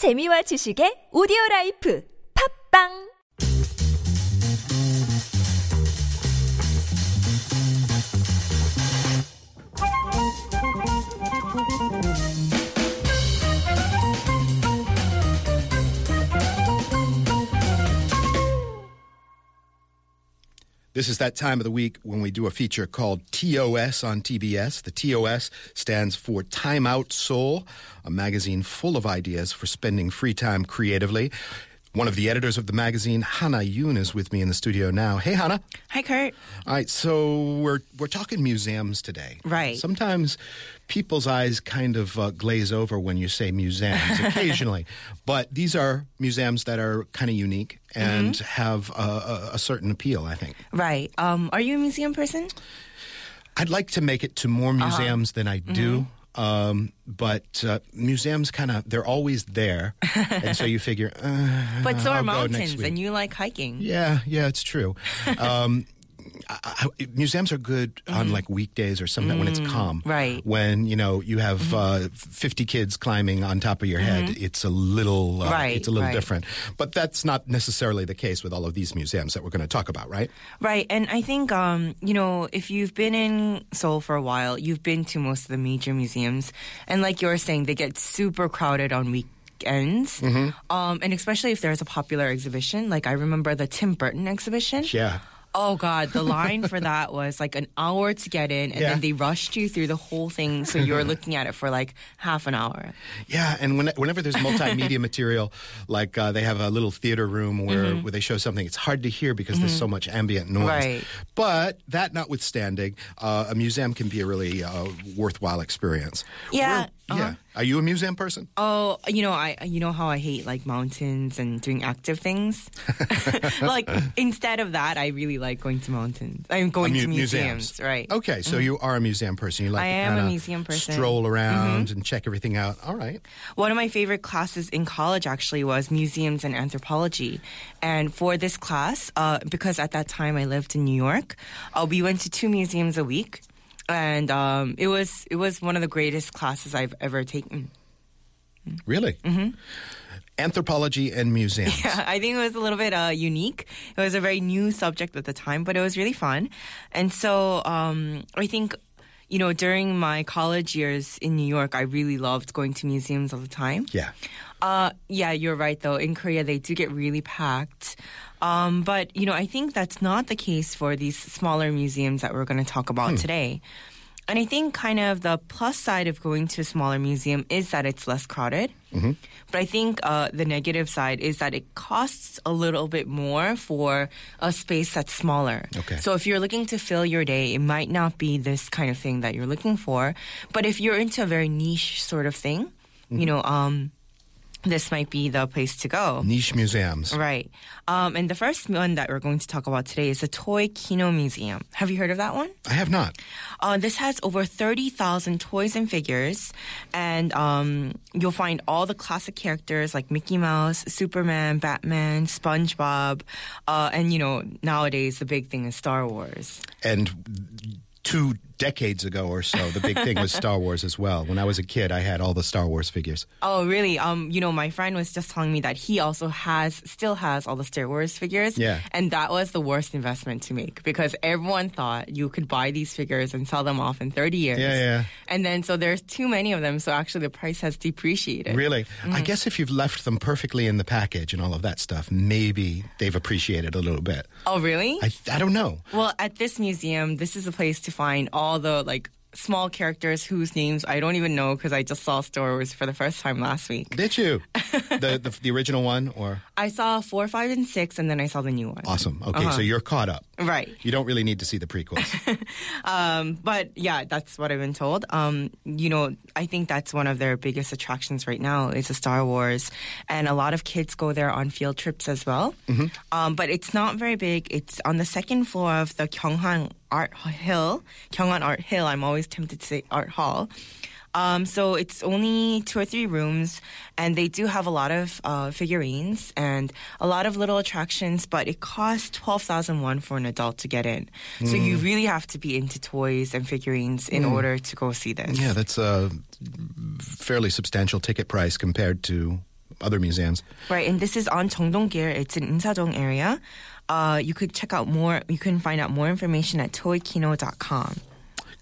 재미와 지식의 오디오 라이프. 팝빵 This is that time of the week when we do a feature called TOS on TBS. The TOS stands for Time Out Seoul, a magazine full of ideas for spending free time creatively. One of the editors of the magazine, Hahna Yoon, is with me in the studio now. Hey, Hahna. Hi, Kurt. All right, so we're we're talking museums today. Right. Sometimes people's eyes kind of uh, glaze over when you say museums, occasionally, but these are museums that are kind of unique and have a, a, a certain appeal. I think. Right. Um, are you a museum person? I'd like to make it to more museums than I do. Um, but uh, museums kind of they're always there, and so you figure. Uh, But so I'll are mountains, and you like hiking. Yeah, yeah, it's true. Um, I, I, museums are good on like weekdays or something when it's calm. Mm-hmm. right. Mm-hmm. When you know you have uh, fifty kids climbing on top of your head, it's a little uh, Right, It's a little right. different. But that's not necessarily the case with all of these museums that we're going to talk about, right? Right. And I think, um, you know, if you've been in Seoul for a while, you've been to most of the major museums. And like you were saying, they get super crowded on weekends. Mm-hmm. Um, and especially if there's a popular exhibition. Like I remember the Tim Burton exhibition. Yeah. Oh God, the line for that was like an hour to get in, and Yeah. then they rushed you through the whole thing, so you were looking at it for like half an hour. Yeah, and when, whenever there's multimedia material, like uh, they have a little theater room where, where they show something, it's hard to hear because there's so much ambient noise. Right. But that notwithstanding, uh, a museum can be a really uh, worthwhile experience. Yeah, We're- Yeah. Are you a museum person? Oh, you know, I you know how I hate like mountains and doing active things. like instead of that, I really like going to mountains. I'm going Mu- to museums, right? Mm-hmm. Okay, so you are a museum person. You like I to am a museum person. Mm-hmm. Stroll around and check everything out. All right. One of my favorite classes in college actually was museums and anthropology. And for this class, uh, because at that time I lived in New York, uh, we went to two museums a week, and um, it was it was one of the greatest classes I've ever taken. Really? Mm-hmm. Anthropology and museums. I think it was a little bit uh, unique. It was a very new subject at the time, but it was really fun. And so um, I think, you know, during my college years in New York, I really loved going to museums all the time. Yeah. Uh, yeah, you're right, though. In Korea, they do get really packed. Um, but, you know, I think that's not the case for these smaller museums that we're going to talk about today. And I think kind of the plus side of going to a smaller museum is that it's less crowded. But I think uh, the negative side is that it costs a little bit more for a space that's smaller. Okay. So if you're looking to fill your day, it might not be this kind of thing that you're looking for. But if you're into a very niche sort of thing, you know, um, this might be the place to go. Niche museums. Right. Um, and the first one that we're going to talk about today is the Toy Kino Museum. Have you heard of that one? I have not. Uh, this has over 30,000 toys and figures, and um, you'll find all the classic characters like Mickey Mouse, Superman, Batman, SpongeBob, uh, and you know, nowadays the big thing is Star Wars. And two decades ago or so, the big thing was Star Wars as well. When I was a kid, I had all the Star Wars figures. Oh, really? Um, you know, my friend was just telling me that he also has, still has all the Star Wars figures. Yeah. And that was the worst investment to make because everyone thought you could buy these figures and sell them off in 30 years. Yeah, yeah. And then so there's too many of them, so actually the price has depreciated. Really? Mm-hmm. I guess if you've left them perfectly in the package and all of that stuff, maybe they've appreciated a little bit. Oh, really? I, I don't know. Well, at this museum, this is a place to find all the like small characters whose names I don't even know because I just saw Star Wars for the first time last week. Did you? the, the the original one or I saw four, five, and six, and then I saw the new one. awesome. Okay, Uh-huh. so you're caught up. Right. You don't really need to see the prequels. Um, but yeah, that's what I've been told. Um, you know, I think that's one of their biggest attractions right now is the Star Wars, and a lot of kids go there on field trips as well. Um, but it's not very big. It's on the second floor of the Gyeonghan Art Hill, Gyeonghan Art Hill. I'm always tempted to say Art Hall. Um, so it's only two or three rooms, and they do have a lot of uh, figurines and a lot of little attractions. But it costs twelve thousand won for an adult to get in. So you really have to be into toys and figurines in order to go see this. yeah, that's a fairly substantial ticket price compared to other museums. Right, and this is on Cheongdong-gil. It's in Insadong area. Uh, you could check out more. You can find out more information at toykino.com.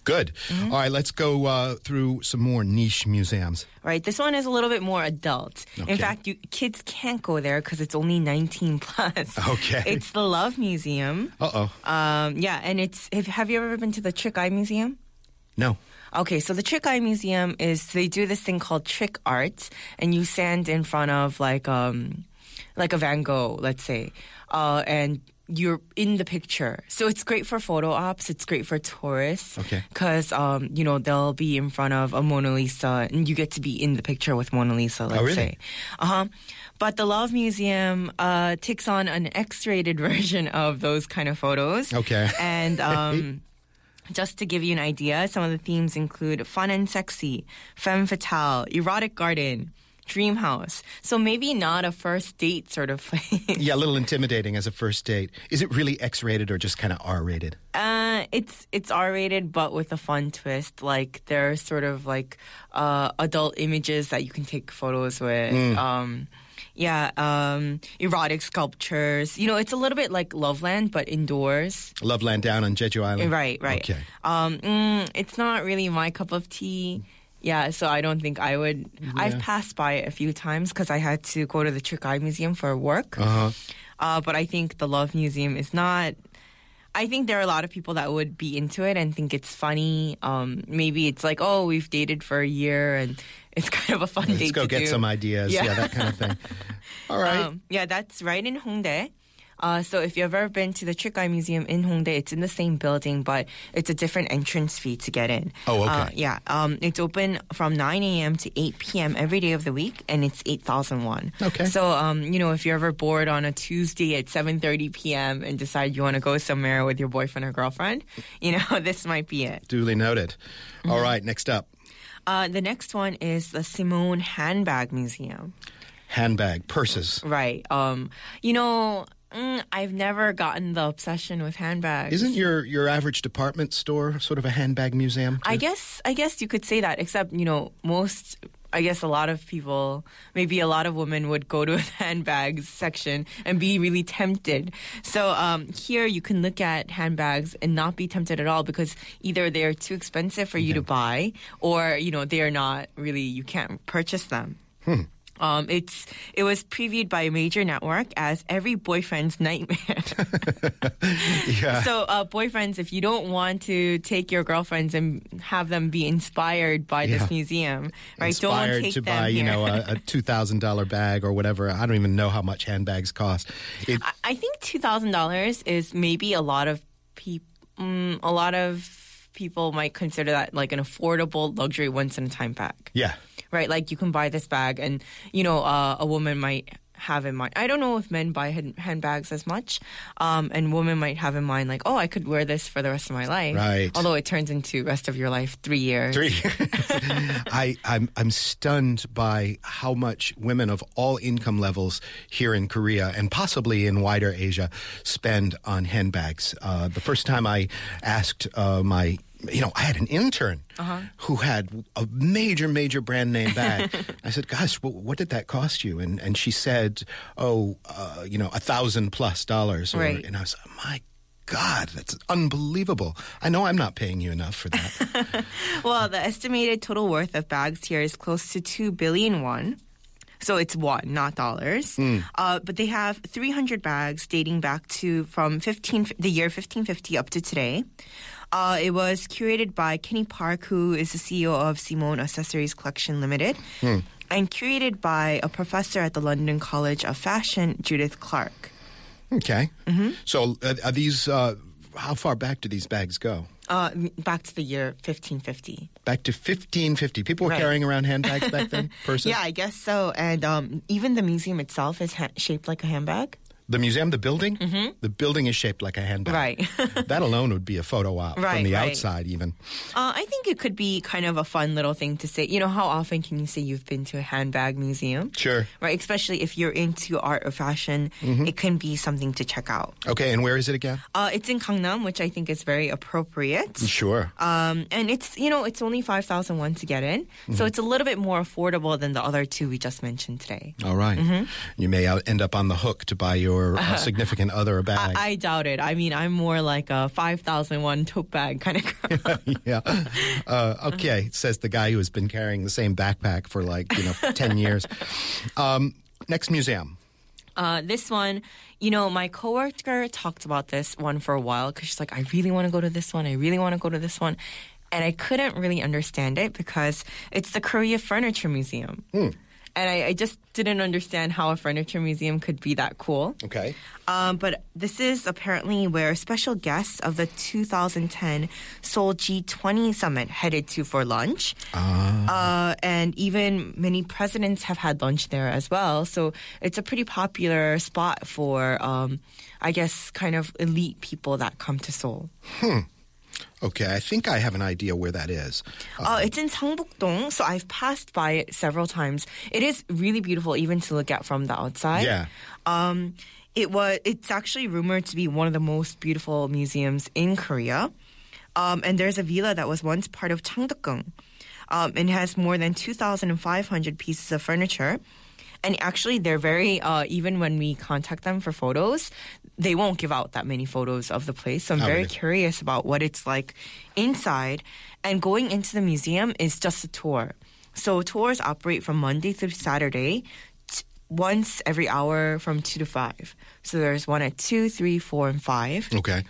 Good. Mm-hmm. All right, let's go uh, through some more niche museums. Right, this one is a little bit more adult. Okay. In fact, you, kids can't go there because it's only 19 plus. Okay. It's the Love Museum. Uh oh. Um, yeah, and it's. Have, have you ever been to the Trick Eye Museum? No. Okay, so the Trick Eye Museum is they do this thing called trick art, and you stand in front of like um, like a Van Gogh, let's say, uh, and you're in the picture. So it's great for photo ops. It's great for tourists. Okay. Because um, you know they'll be in front of a Mona Lisa, and you get to be in the picture with Mona Lisa. Let's Oh, really? say. Uh huh. But the Love Museum uh, takes on an X-rated version of those kind of photos. Okay. And um, just to give you an idea, some of the themes include fun and sexy, femme fatale, erotic garden, dream house. So maybe not a first date sort of place. Yeah, a little intimidating as a first date. Is it really X rated or just kind of R rated? Uh, it's it's R rated, but with a fun twist. Like there are sort of like uh, adult images that you can take photos with. Um, yeah, um, erotic sculptures. You know, it's a little bit like Loveland, but indoors. Loveland down on Jeju Island? Right, right. Okay. Um, mm, it's not really my cup of tea. Yeah, so I don't think I would. I've passed by it a few times because I had to go to the Eye Museum for work. Uh-huh. Uh, but I think the Love Museum is not. I think there are a lot of people that would be into it and think it's funny. Um, maybe it's like, oh, we've dated for a year and it's kind of a fun Let's date go to get do. some ideas. Yeah. Yeah. that kind of thing. All right. Um, yeah, that's right in Hongdae. Uh, so if you've ever been to the Trick Eye Museum in Hongdae, it's in the same building, but it's a different entrance fee to get in. Oh, okay. Uh, yeah, um, it's open from 9 a.m. to 8 p.m. every day of the week, and it's 8,000 won. Okay. So, um, you know, if you're ever bored on a Tuesday at 7.30 p.m. and decide you want to go somewhere with your boyfriend or girlfriend, you know, this might be it. Duly noted. Mm-hmm. All right, next up Uh, the next one is the Simone Handbag Museum. handbag, purses. Right. Um, you know, mm, I've never gotten the obsession with handbags. Isn't your, your average department store sort of a handbag museum? I guess I guess you could say that. Except you know, most I guess a lot of people, maybe a lot of women would go to a handbags section and be really tempted. So um, here you can look at handbags and not be tempted at all because either they're too expensive for you to buy, or you know they are not really you can't purchase them. Um, it's it was previewed by a major network as every boyfriend's nightmare. yeah. So, uh, boyfriends, if you don't want to take your girlfriends and have them be inspired by Yeah. this museum, right? Inspired don't take to them buy, you know, a, a two thousand dollar bag or whatever. I don't even know how much handbags cost. It, I- I think two thousand dollars is maybe a lot of people. Mm, a lot of people might consider that like an affordable luxury once in a time bag, yeah, right? Like you can buy this bag, and you know, uh, a woman might have in mind. I don't know if men buy hand- handbags as much, um, and women might have in mind like, oh, I could wear this for the rest of my life. Right. Although it turns into rest of your life three years. Three. I, I'm I'm stunned by how much women of all income levels here in Korea and possibly in wider Asia spend on handbags. Uh, the first time I asked uh, my you know, I had an intern who had a major, major brand name bag. I said, "Gosh, what, what did that cost you?" And and she said, "Oh, uh, you know, a thousand plus dollars." Or, Right. And I was, "My God, that's unbelievable! I know I'm not paying you enough for that." Well, the estimated total worth of bags here is close to 2 billion won. So it's won, not dollars. Uh, but they have 300 bags dating back to from 15, the year 1550 up to today. Uh, it was curated by Kenny Park, who is the CEO of Simone Accessories Collection Limited, and curated by a professor at the London College of Fashion, Judith Clark. Okay. Mm-hmm. So uh, are these? Uh, how far back do these bags go? Uh, back to the year 1550. Back to 1550. People were Right. carrying around handbags back then. Purses. Yeah, I guess so. And um, even the museum itself is ha- shaped like a handbag. The museum, the building, mm-hmm. the building is shaped like a handbag. Right. that alone would be a photo op Right, from the right. outside, even. Uh, I think it could be kind of a fun little thing to say. You know, how often can you say you've been to a handbag museum? Sure. Right, especially if you're into art or fashion, it can be something to check out. Okay, and where is it again? Uh, it's in Gangnam, which I think is very appropriate. Sure. Um, and it's you know it's only five thousand won to get in, so it's a little bit more affordable than the other two we just mentioned today. All right. mm-hmm. You may end up on the hook to buy your uh, significant other a bag. I, I doubt it. I mean, I'm more like a five thousand one tote bag kind of girl. yeah. Uh, okay, says the guy who has been carrying the same backpack for like, you know, 10 years. Um, next museum. Uh, this one, you know, my coworker talked about this one for a while because she's like, I really want to go to this one. I really want to go to this one. And I couldn't really understand it because it's the Korea Furniture Museum. And I, I just didn't understand how a furniture museum could be that cool. Okay. Um, but this is apparently where special guests of the 2010 Seoul G20 summit headed to for lunch. Uh, and even many presidents have had lunch there as well. So it's a pretty popular spot for, um, I guess, kind of elite people that come to Seoul. Okay, I think I have an idea where that is. Uh, it's in Seongbuk-dong, so I've passed by it several times. It is really beautiful, even to look at from the outside. Yeah. Um, it was. It's actually rumored to be one of the most beautiful museums in Korea. Um, and there's a villa that was once part of Changdeokgung. Um, and has more than 2,500 pieces of furniture. And actually, they're very, uh, even when we contact them for photos, they won't give out that many photos of the place. So I'm very curious about what it's like inside. And going into the museum is just a tour. So tours operate from Monday through Saturday, t- once every hour from 2 to 5. So there's one at 2, 3, 4, and 5. Okay.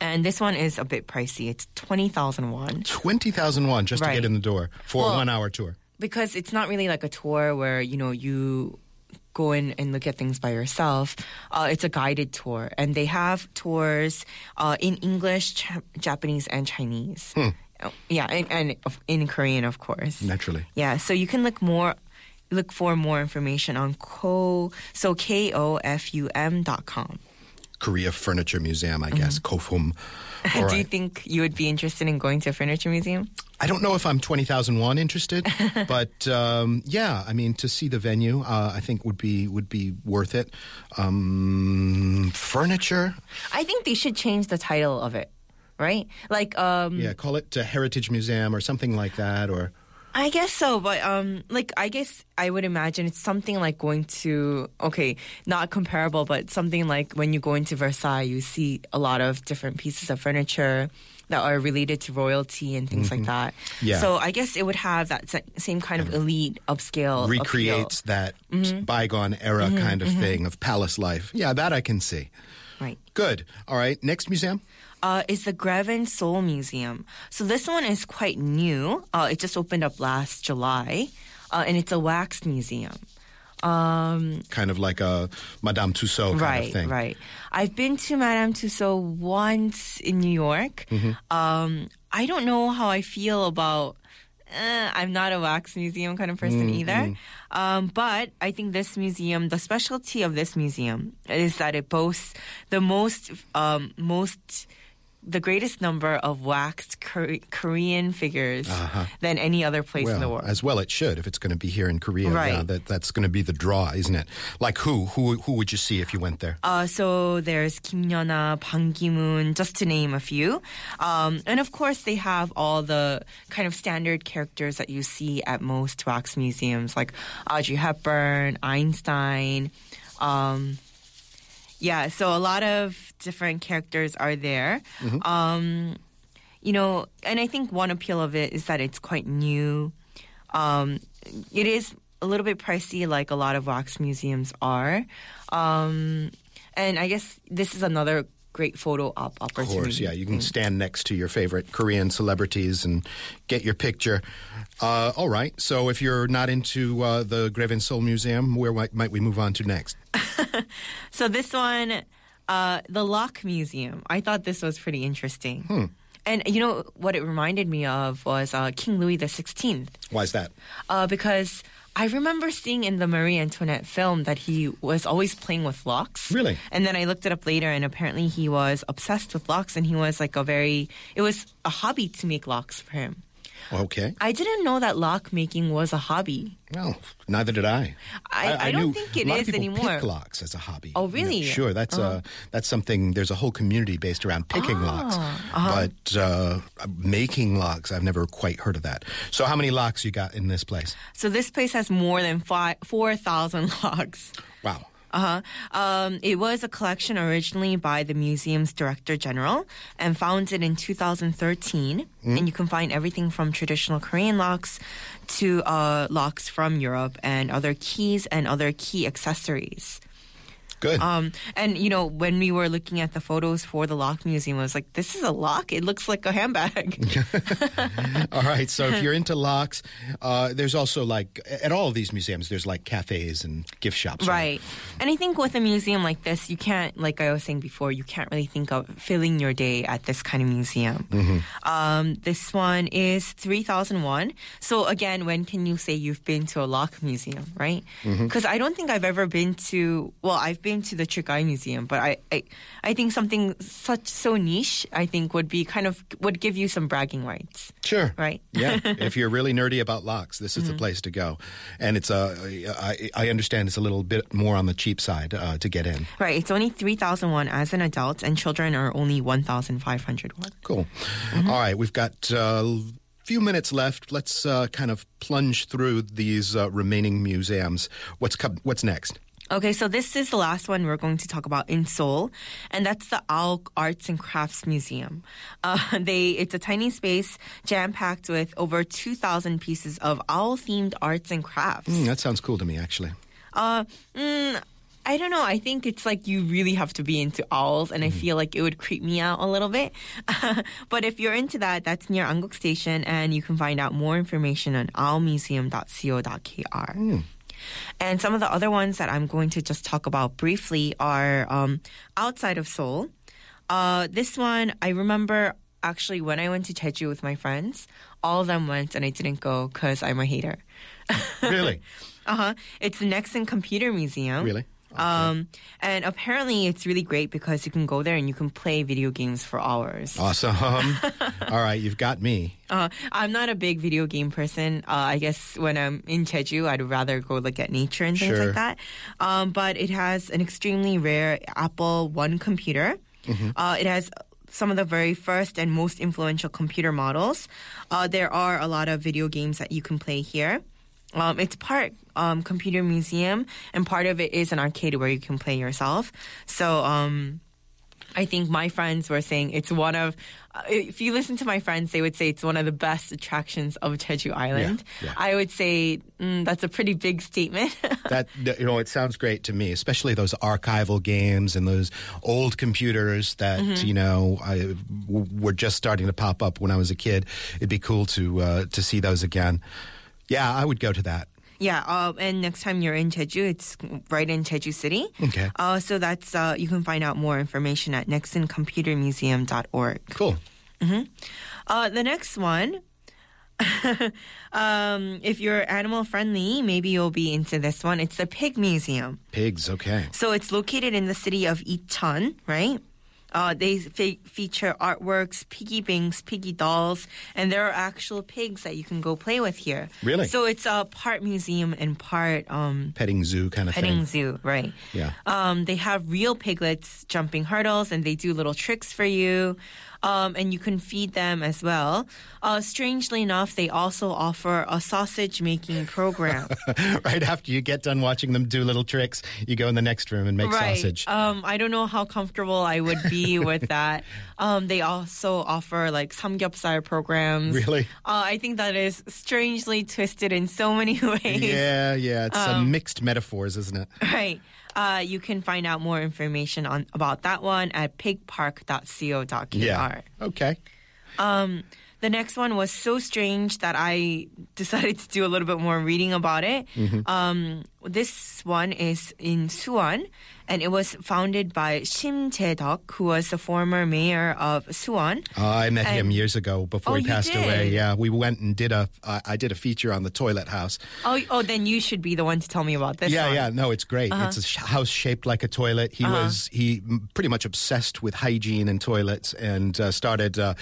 And this one is a bit pricey. It's 20,000 won. 20,001 just to get in the door for a one hour tour. because it's not really like a tour where you know you go in and look at things by yourself. Uh, it's a guided tour, and they have tours uh, in English, Ch- Japanese, and Chinese. Uh, Yeah, and, and in Korean, of course. Naturally. Yeah, so you can look more. Look for more information on ko so k o f u m dot com. Korea Furniture Museum, I guess. Kofum. Mm-hmm. Do you right. think you would be interested in going to a furniture museum? I don't know if I'm 20,001 interested, but um, yeah, I mean, to see the venue, uh, I think would be would be worth it. Um, furniture, I think they should change the title of it, right? Like, um, yeah, call it a heritage museum or something like that, or I guess so, but um, like I guess I would imagine it's something like going to okay, not comparable, but something like when you go into Versailles, you see a lot of different pieces of furniture that are related to royalty and things like that. Mm-hmm. Yeah. So I guess it would have that same kind of elite upscale appeal. recreates that Mm-hmm. bygone era kind of thing of palace life. Yeah, that I can see. right. Good. All right, next museum. Uh, is the Grevin Seoul Museum. So this one is quite new. Uh, it just opened up last July, uh, and it's a wax museum. Um, Kind of like a Madame Tussauds kind right, of thing. right. I've been to Madame Tussauds once in New York. Mm-hmm. Um, I don't know how I feel about. Uh, I'm not a wax museum kind of person Mm-hmm. either. Um, but I think this museum, the specialty of this museum is that it boasts the most, um, most, the greatest number of waxed Kore- Korean figures than any other place in the Uh-huh. World. as well it should if it's going to be here in Korea. Right. Yeah, that, that's going to be the draw, isn't it? Like who? Who who would you see if you went there? Uh, so there's Kim Yeona, Ban Ki-moon, just to name a few. Um, and of course, they have all the kind of standard characters that you see at most wax museums, like Audrey Hepburn, Einstein. Um, yeah, so a lot of different characters are there. Um, you know, and I think one appeal of it is that it's quite new. Um, it is a little bit pricey, like a lot of wax museums are. Um, and I guess this is another great photo op opportunity. Of course, yeah. You can stand next to your favorite Korean celebrities and get your picture. Uh, all right. So if you're not into uh, the Grevin Seoul Museum, where might we move on to next? So this one, uh, the Lock Museum. I thought this was pretty interesting. Hmm. And you know what it reminded me of was uh, King Louis the Sixteenth. Why is that? uh, because I remember seeing in the Marie Antoinette film that he was always playing with locks. Really? And then I looked it up later, and apparently he was obsessed with locks, and he was like a very, it was a hobby to make locks for him. Okay. I didn't know that lock making was a hobby. Well, neither did I. I- I don't think it is anymore. Pick locks as a hobby. Oh, You know, really? Uh-huh. sure, that's uh, that's something. There's a whole community based around picking locks, uh-huh. but uh, making locks, I've never quite heard of that. So, how many locks you got in this place? So this place has more than five, 4,000 locks. Wow. Uh-huh. Um, it was a collection originally by the museum's director general and founded in 2013. And you can find everything from traditional Korean locks to uh, locks from Europe and other keys and other key accessories. Good. Um, and you know, when we were looking at the photos for the lock museum, I was like, "This is a lock. It looks like a handbag." all right. So, if you're into locks, uh, there's also like at all of these museums, there's like cafes and gift shops. Right. And I think with a museum like this, you can't, like I was saying before, you can't really think of filling your day at this kind of museum. Um, this one is 3,001. So again, when can you say you've been to a lock museum, right? Because I don't think I've ever been to, well, I've been to the Trick Eye Museum, but I, I, I think something such so niche, I think would be kind of, would give you some bragging rights. Sure. Right. yeah. If you're really nerdy about locks, this is Mm-hmm. the place to go. And it's a, I, I understand it's a little bit more on the cheap side uh, to get in. Right. It's only 3,001 as an adult, and children are only 1,500 won. Cool. Mm-hmm. All right, we've got a few minutes left. Let's uh, kind of plunge through these uh, remaining museums. What's co- what's next? Okay, so this is the last one we're going to talk about in Seoul, and that's the Owl Arts and Crafts Museum. Uh, they it's a tiny space jam packed with over two thousand pieces of owl themed arts and crafts. Hmm, that sounds cool to me, actually. Uh, mm, I don't know. I think it's like you really have to be into owls, and I feel like it would creep me out a little bit. but if you're into that, that's near Anguk Station, and you can find out more information on owlmuseum.co.kr. And some of the other ones that I'm going to just talk about briefly are um, outside of Seoul. Uh, this one, I remember actually when I went to Jeju with my friends, all of them went and I didn't go because I'm a hater. Really? Uh huh. It's the Nexon Computer Museum. Really? Okay. Um, and apparently it's really great because you can go there and you can play video games for hours. awesome. All right, you've got me. Uh, I'm not a big video game person. Uh, I guess when I'm in Jeju, I'd rather go look at nature and things Sure. like that. Um, but it has an extremely rare Apple One computer. Uh, it has some of the very first and most influential computer models. Uh, there are a lot of video games that you can play here. Um, it's part um, computer museum, and part of it is an arcade where you can play yourself. So um, I think my friends were saying it's one of, uh, if you listen to my friends, they would say it's one of the best attractions of Jeju Island. yeah. I would say mm, that's a pretty big statement. That you know, it sounds great to me, especially those archival games and those old computers that Mm-hmm. you know I, were just starting to pop up when I was a kid. It'd be cool to uh, to see those again. Yeah, I would go to that. yeah, uh, and next time you're in Jeju, it's right in Jeju City. Okay. Uh, so that's uh, you can find out more information at nexoncomputermuseum.org. Cool. Uh, the next one, um, if you're animal friendly, maybe you'll be into this one. It's the Pig Museum. Pigs. Okay. So it's located in the city of Icheon, right? Uh, they fe- feature artworks, piggy banks, piggy dolls, and there are actual pigs that you can go play with here. Really? So it's a part museum and part um, Petting zoo kind of thing. petting thing. zoo, right? Yeah. Um, they have real piglets jumping hurdles, and they do little tricks for you. Um, and you can feed them as well. Uh, strangely enough, they also offer a sausage making program. right after you get done watching them do little tricks, you go in the next room and make right. sausage. Um, I don't know how comfortable I would be with that. Um, they also offer like samgyeopsal programs. Really? Uh, I think that is strangely twisted in so many ways. yeah, yeah. It's Um, mixed metaphors, isn't it? Right. Uh, you can find out more information on about that one at pigpark.co.kr. Yeah. Okay. Um, the next one was so strange that I decided to do a little bit more reading about it. Um, this one is in Suwon, and it was founded by Shim Jae-deok, who was the former mayor of Suwon. Uh, I met him years ago before Oh, he passed away. Yeah, we went and did a. I I did a feature on the toilet house. Oh, oh, then you should be the one to tell me about this. yeah, one. yeah, no, it's great. Uh-huh. It's a sh- house shaped like a toilet. He was he pretty much obsessed with hygiene and toilets, and uh, started uh,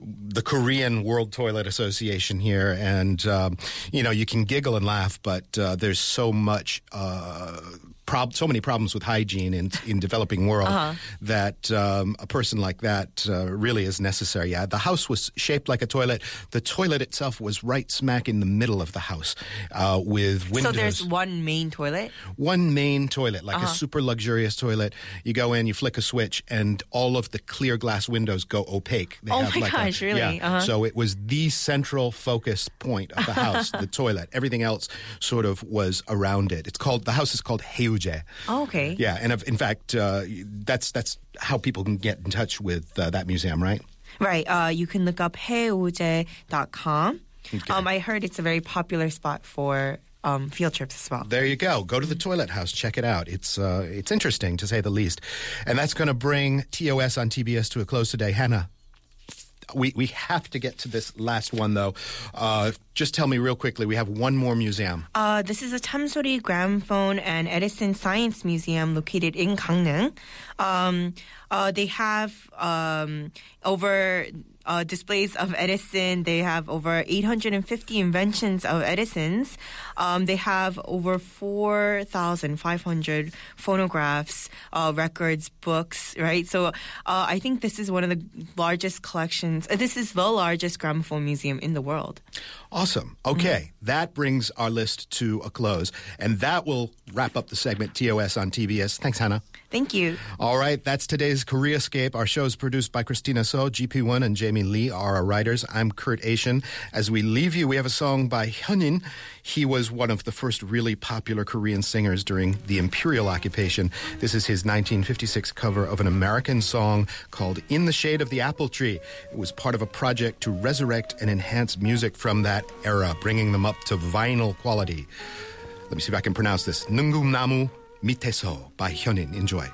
the Korean World Toilet Association here. And um, you know, you can giggle and laugh, but uh, there's so much. Uh, Prob- so many problems with hygiene in in developing world Uh-huh. that um, a person like that uh, really is necessary. Yeah, the house was shaped like a toilet. The toilet itself was right smack in the middle of the house, uh, with windows. So there's one main toilet. one main toilet, like Uh-huh. a super luxurious toilet. You go in, you flick a switch, and all of the clear glass windows go opaque. They Oh my like gosh, a, really? Yeah. Uh-huh. So it was the central focus point of the house, the toilet. Everything else sort of was around it. It's called the house is called Oh, okay. Yeah, and if, in fact, uh, that's that's how people can get in touch with uh, that museum, right? Right. Uh, you can look up heoje.com. Um, I heard it's a very popular spot for um, field trips as well. There you go. Go to the toilet house. Check it out. It's uh, it's interesting to say the least. And that's going to bring TOS on TBS to a close today. Hahna, we we have to get to this last one though. Uh, just tell me real quickly. We have one more museum. Uh, this is a Chamsori Gramophone and Edison Science Museum located in Gangneung. Um, uh, they have um, over uh, displays of Edison. They have over 850 inventions of Edison's. Um, they have over 4,500 phonographs, uh, records, books, right? So uh, I think this is one of the largest collections. uh, This is the largest gramophone museum in the world. Awesome. Okay, that brings our list to a close, and that will wrap up the segment TOS on TBS. Thanks, Hahna. Thank you. All right, that's today's Koreascape. Our show is produced by Christina So, GP1, and Jamie Lee are our writers. I'm Kurt Achin. As we leave you, we have a song by Hyunin. He was one of the first really popular Korean singers during the imperial occupation. This is his 1956 cover of an American song called In the Shade of the Apple Tree. It was part of a project to resurrect and enhance music from that era, bringing them up to vinyl quality. Let me see if I can pronounce this. Nungum Namu Miteso by Hyunin. Enjoy.